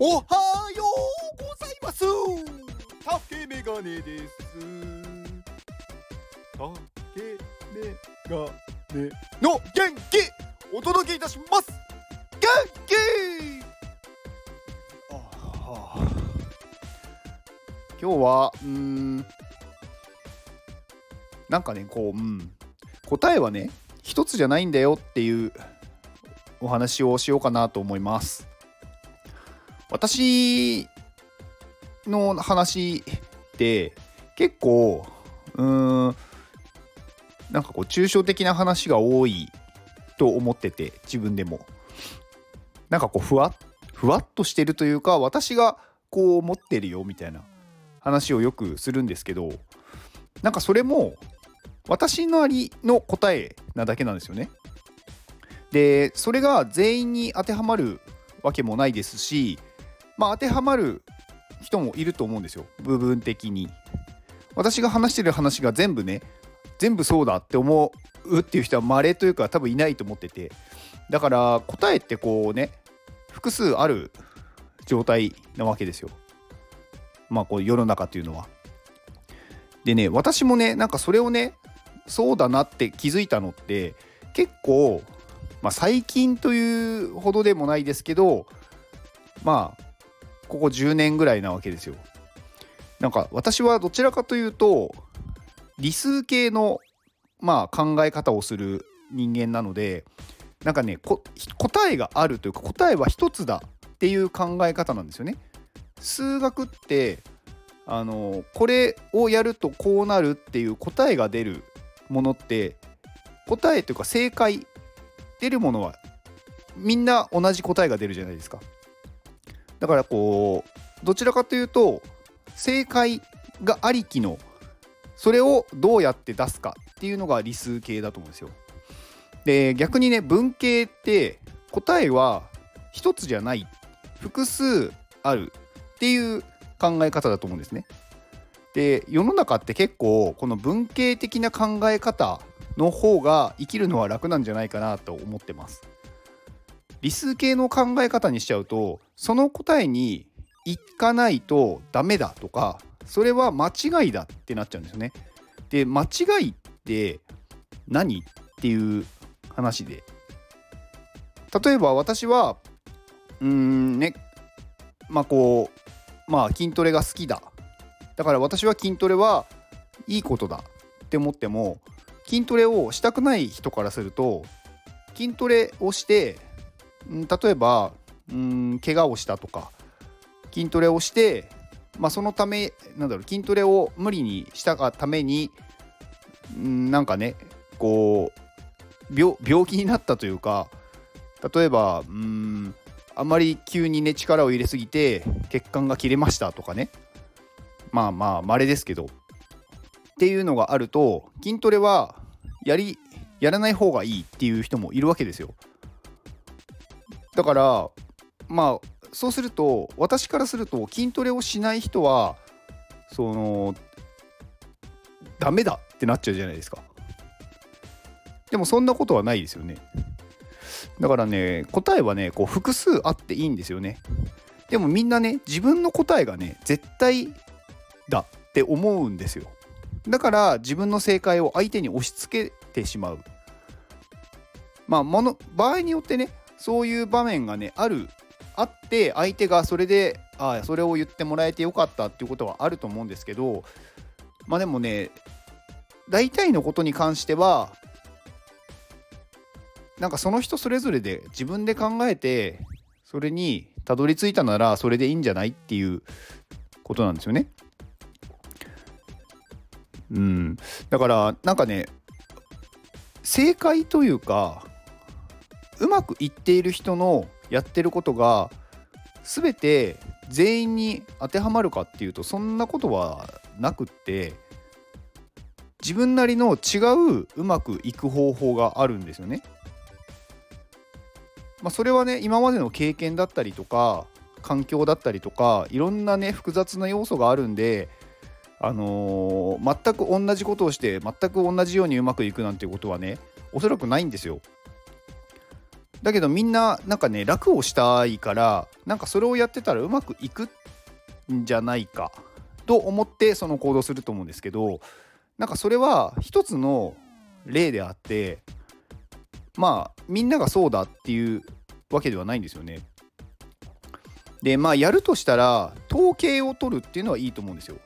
おはようございます。竹メガネです。竹メガネの元気。お届けいたします。元気。あはあ今日はうん。なんかねこう、うん、答えはね一つじゃないんだよっていうお話をしようかなと思います。私の話って結構うーんなんかこう抽象的な話が多いと思ってて自分でもなんかこうふわふわっとしてるというか私がこう思ってるよみたいな話をよくするんですけどなんかそれも私なりの答えなだけなんですよね。でそれが全員に当てはまるわけもないですしまあ、当てはまる人もいると思うんですよ。部分的に。私が話してる話が全部ね全部そうだって思うっていう人は稀というか多分いないと思ってて。だから答えってこうね複数ある状態なわけですよ。まあこう世の中っていうのは。でね私もねなんかそれをねそうだなって気づいたのって結構、まあ、最近というほどでもないですけどまあここ10年ぐらいなわけですよ。なんか私はどちらかというと理数系のまあ考え方をする人間なのでなんかね答えがあるというか答えは一つだっていう考え方なんですよね。数学ってあのこれをやるとこうなるっていう答えが出るものって答えというか正解出るものはみんな同じ答えが出るじゃないですか。だからこうどちらかというと正解がありきのそれをどうやって出すかっていうのが理数系だと思うんですよ。で逆にね文系って答えは一つじゃない複数あるっていう考え方だと思うんですね。で世の中って結構この文系的な考え方の方が生きるのは楽なんじゃないかなと思ってます。理数系の考え方にしちゃうとその答えにいかないとダメだとかそれは間違いだってなっちゃうんですよね。で間違いって何っていう話で例えば私はうーんねまあこうまあ筋トレが好きだだから私は筋トレはいいことだって思っても筋トレをしたくない人からすると筋トレをして例えばうん怪我をしたとか筋トレをして、まあ、そのためなんだろう筋トレを無理にしたがためにんなんかねこう病気になったというか例えばうんあまり急にね力を入れすぎて血管が切れましたとかねまあまあ稀ですけどっていうのがあると筋トレはやりやらない方がいいっていう人もいるわけですよ。だからまあそうすると私からすると筋トレをしない人はそのダメだってなっちゃうじゃないですか。でもそんなことはないですよね。だからね答えはねこう複数あっていいんですよね。でもみんなね自分の答えがね絶対だって思うんですよ。だから自分の正解を相手に押し付けてしまう。まあもの場合によってねそういう場面がねあるあって相手がそれであそれを言ってもらえてよかったっていうことはあると思うんですけどまあでもね大体のことに関してはなんかその人それぞれで自分で考えてそれにたどり着いたならそれでいいんじゃないっていうことなんですよね。うん、だからなんかね正解というかうまくいっている人のやってることが全て全員に当てはまるかっていうとそんなことはなくって自分なりの違ううまくいく方法があるんですよね。まあ、それはね今までの経験だったりとか環境だったりとかいろんなね複雑な要素があるんであのー、全く同じことをして全く同じようにうまくいくなんていうことはねおそらくないんですよ。だけどみんななんかね楽をしたいからなんかそれをやってたらうまくいくんじゃないかと思ってその行動すると思うんですけどなんかそれは一つの例であってまあみんながそうだっていうわけではないんですよね。でまあやるとしたら統計を取るっていうのはいいと思うんですよ。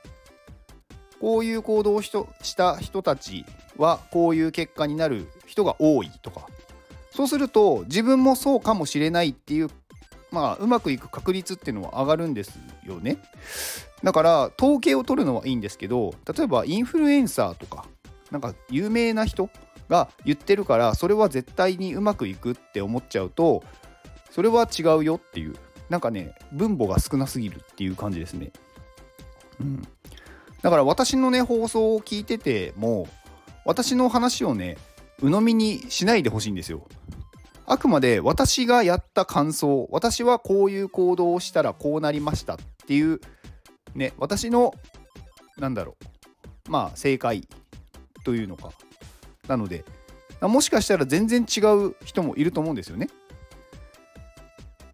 こういう行動をした人たちはこういう結果になる人が多いとかそうすると自分もそうかもしれないっていうまあうまくいく確率っていうのは上がるんですよね。だから統計を取るのはいいんですけど例えばインフルエンサーとかなんか有名な人が言ってるからそれは絶対にうまくいくって思っちゃうとそれは違うよっていうなんかね分母が少なすぎるっていう感じですね。うん。だから私のね放送を聞いてても私の話をね鵜呑みにしないでほしいんですよ。あくまで私がやった感想私はこういう行動をしたらこうなりましたっていうね私のなんだろうまあ正解というのかなのでもしかしたら全然違う人もいると思うんですよね。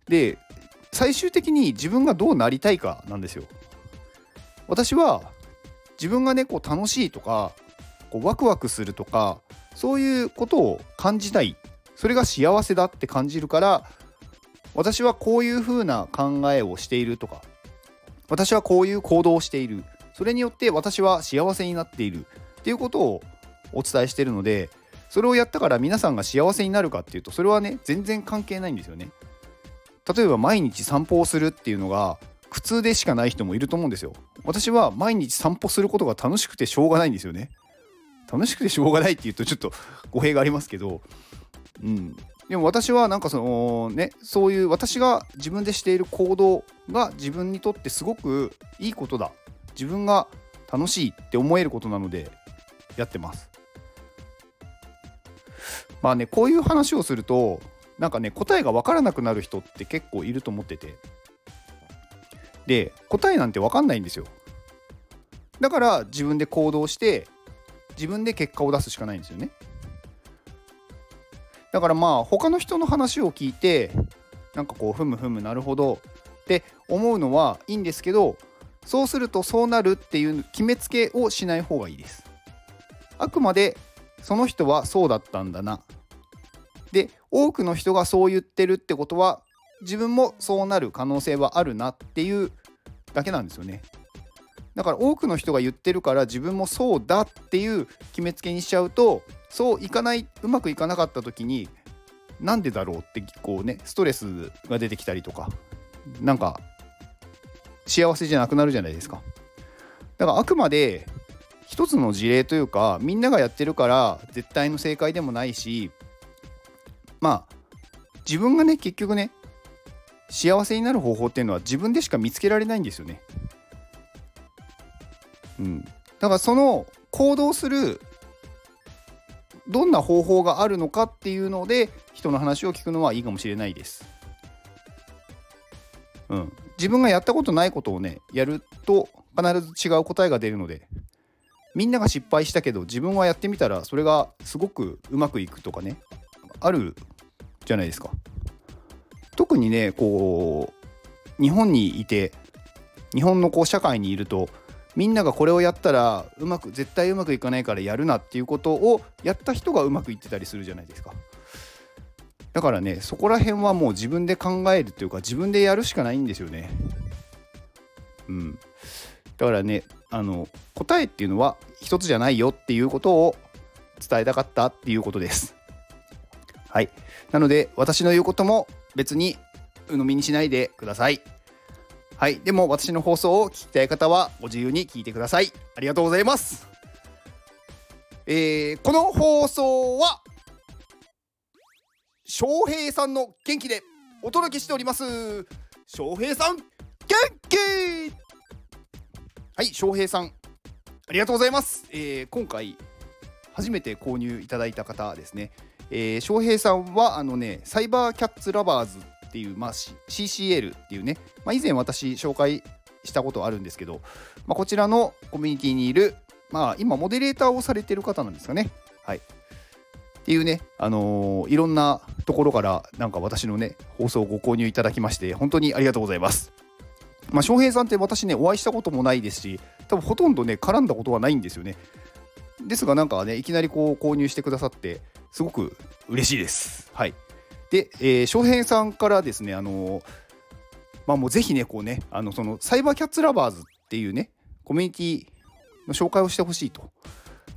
で最終的に自分がどうなりたいかなんですよ。私は自分がねこう楽しいとかこうワクワクするとかそういうことを感じたいそれが幸せだって感じるから私はこういうふうな考えをしているとか私はこういう行動をしている。それによって私は幸せになっている。っていうことをお伝えしているのでそれをやったから皆さんが幸せになるかっていうとそれはね全然関係ないんですよね。例えば毎日散歩をするっていうのが苦痛でしかない人もいると思うんですよ。私は毎日散歩することが楽しくてしょうがないんですよね。楽しくてしょうがないっていうとちょっと語弊がありますけどうん、でも私はなんかそのねそういう私が自分でしている行動が自分にとってすごくいいことだ。自分が楽しいって思えることなのでやってます。まあねこういう話をするとなんかね答えが分からなくなる人って結構いると思ってて。で答えなんて分かんないんですよ。だから自分で行動して自分で結果を出すしかないんですよね。だからまあ他の人の話を聞いてなんかこうふむふむなるほどって思うのはいいんですけどそうするとそうなるっていう決めつけをしない方がいいです。あくまでその人はそうだったんだな。で多くの人がそう言ってるってことは自分もそうなる可能性はあるなっていうだけなんですよね。だから多くの人が言ってるから自分もそうだっていう決めつけにしちゃうとそういかないうまくいかなかった時になんでだろうってこうねストレスが出てきたりとかなんか幸せじゃなくなるじゃないですかだからあくまで一つの事例というかみんながやってるから絶対の正解でもないしまあ自分がね結局ね幸せになる方法っていうのは自分でしか見つけられないんですよね。だからその行動するどんな方法があるのかっていうので人の話を聞くのはいいかもしれないです。うん、自分がやったことないことをねやると必ず違う答えが出るのでみんなが失敗したけど自分はやってみたらそれがすごくうまくいくとかねあるじゃないですか。特にねこう日本にいて日本のこう社会にいるとみんながこれをやったらうまく絶対うまくいかないからやるなっていうことをやった人がうまくいってたりするじゃないですか。だからねそこら辺はもう自分で考えるというか自分でやるしかないんですよね。うん。だからねあの答えっていうのは一つじゃないよっていうことを伝えたかったっていうことです。はい。なので私の言うことも別に鵜呑みにしないでください。はい。でも私の放送を聞きたい方はご自由に聞いてください。ありがとうございます。えー、この放送は翔平さんの元気でお届けしております。翔平さん元気はい、翔平さんありがとうございます。えー、今回初めて購入いただいた方ですね。えー、翔平さんはあのねサイバーキャッツラバーズっていう、まあ、CCL っていうね、まあ、以前私紹介したことあるんですけど、まあ、こちらのコミュニティにいる、まあ、今モデレーターをされてる方なんですかね。はい。っていうね、あのー、いろんなところからなんか私のね放送をご購入いただきまして本当にありがとうございます。まあ、翔平さんって私ねお会いしたこともないですし多分ほとんどね絡んだことはないんですよね。ですがなんかねいきなりこう購入してくださってすごく嬉しいです。はい。で、えー、翔平さんからですねあのー、まあもうぜひねこうねあのそのサイバーキャッツラバーズっていうねコミュニティの紹介をしてほしいと。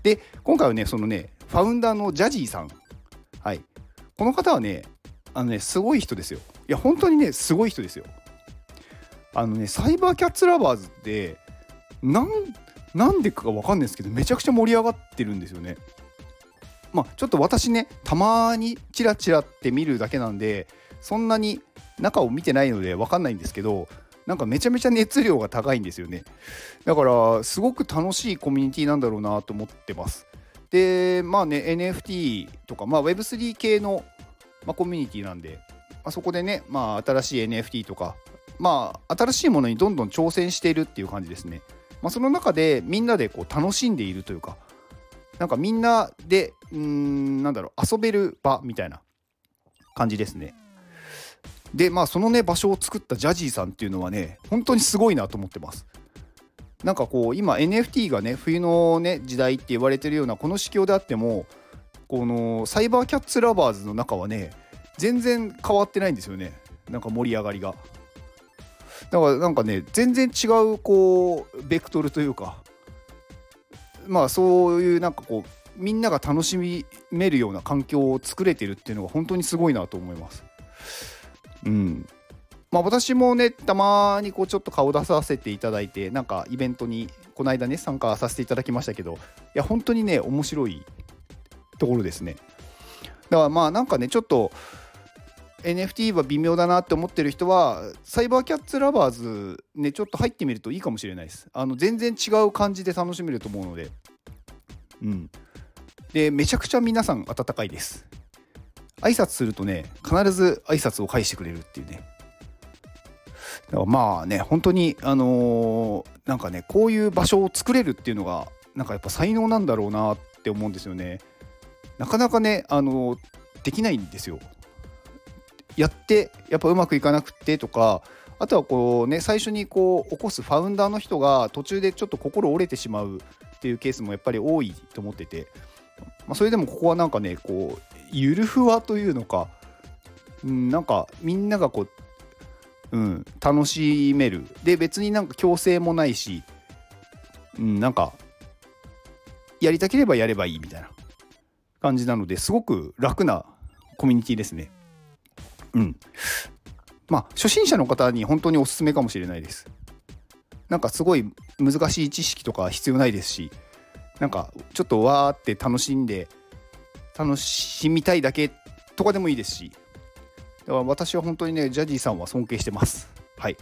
で今回はねそのねファウンダーのジャジーさん。はい。この方はね、あのね、すごい人ですよ。いや、本当にね、すごい人ですよ。あのね、サイバーキャッツラバーズって、なん、なんでかわかんないですけど、めちゃくちゃ盛り上がってるんですよね。まあ、ちょっと私ね、たまにチラチラって見るだけなんで、そんなに中を見てないのでわかんないんですけど、なんかめちゃめちゃ熱量が高いんですよね。だから、すごく楽しいコミュニティなんだろうなと思ってます。で、まあね、NFT とか、まあ、Web3 系の、まあ、コミュニティなんで、まあ、そこでね、まあ、新しい NFT とか、まあ、新しいものにどんどん挑戦しているっていう感じですね。まあ、その中でみんなでこう楽しんでいるというか、なんかみんなで、うん、なんだろう、遊べる場みたいな感じですね。で、まあ、そのね、場所を作ったジャジーさんっていうのはね、本当にすごいなと思ってます。なんかこう今 NFT がね冬のね時代って言われてるようなこの市況であってもこのサイバーキャッツラバーズの中はね全然変わってないんですよねなんか盛り上がりがだからなんかね全然違うこうベクトルというかまあそういうなんかこうみんなが楽しめるような環境を作れてるっていうのが本当にすごいなと思います。うん。まあ、私もねたまにこうちょっと顔出させていただいてなんかイベントにこの間ね参加させていただきましたけどいや本当にね面白いところですね。だからまあなんかねちょっと NFT は微妙だなって思ってる人はサイバーキャッツラバーズねちょっと入ってみるといいかもしれないです。あの全然違う感じで楽しめると思うので。うん。でめちゃくちゃ皆さん温かいです。挨拶するとね必ず挨拶を返してくれるっていうね。だからまあね本当にあのー、なんかねこういう場所を作れるっていうのがなんかやっぱ才能なんだろうなって思うんですよね。なかなかねあのー、できないんですよ。やってやっぱうまくいかなくってとかあとはこうね最初にこう起こすファウンダーの人が途中でちょっと心折れてしまうっていうケースもやっぱり多いと思ってて、まあ、それでもここはなんかねこうゆるふわというのか、うん、なんかみんながこううん、楽しめるで別になんか強制もないし、うん、なんかやりたければやればいいみたいな感じなのですごく楽なコミュニティですね。うん。まあ初心者の方に本当におすすめかもしれないです。なんかすごい難しい知識とか必要ないですしなんかちょっとわーって楽しんで楽しみたいだけとかでもいいですしだから私は本当にね、ジャジーさんは尊敬してます。はい。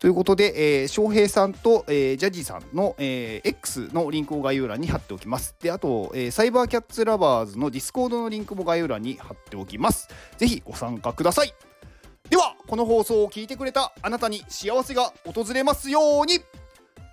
ということで、えー、翔平さんと、えー、ジャジーさんの、えー、X のリンクを概要欄に貼っておきます。で、あと、えー、サイバーキャッツラバーズのディスコードのリンクも概要欄に貼っておきます。ぜひご参加ください。では、この放送を聞いてくれたあなたに幸せが訪れますように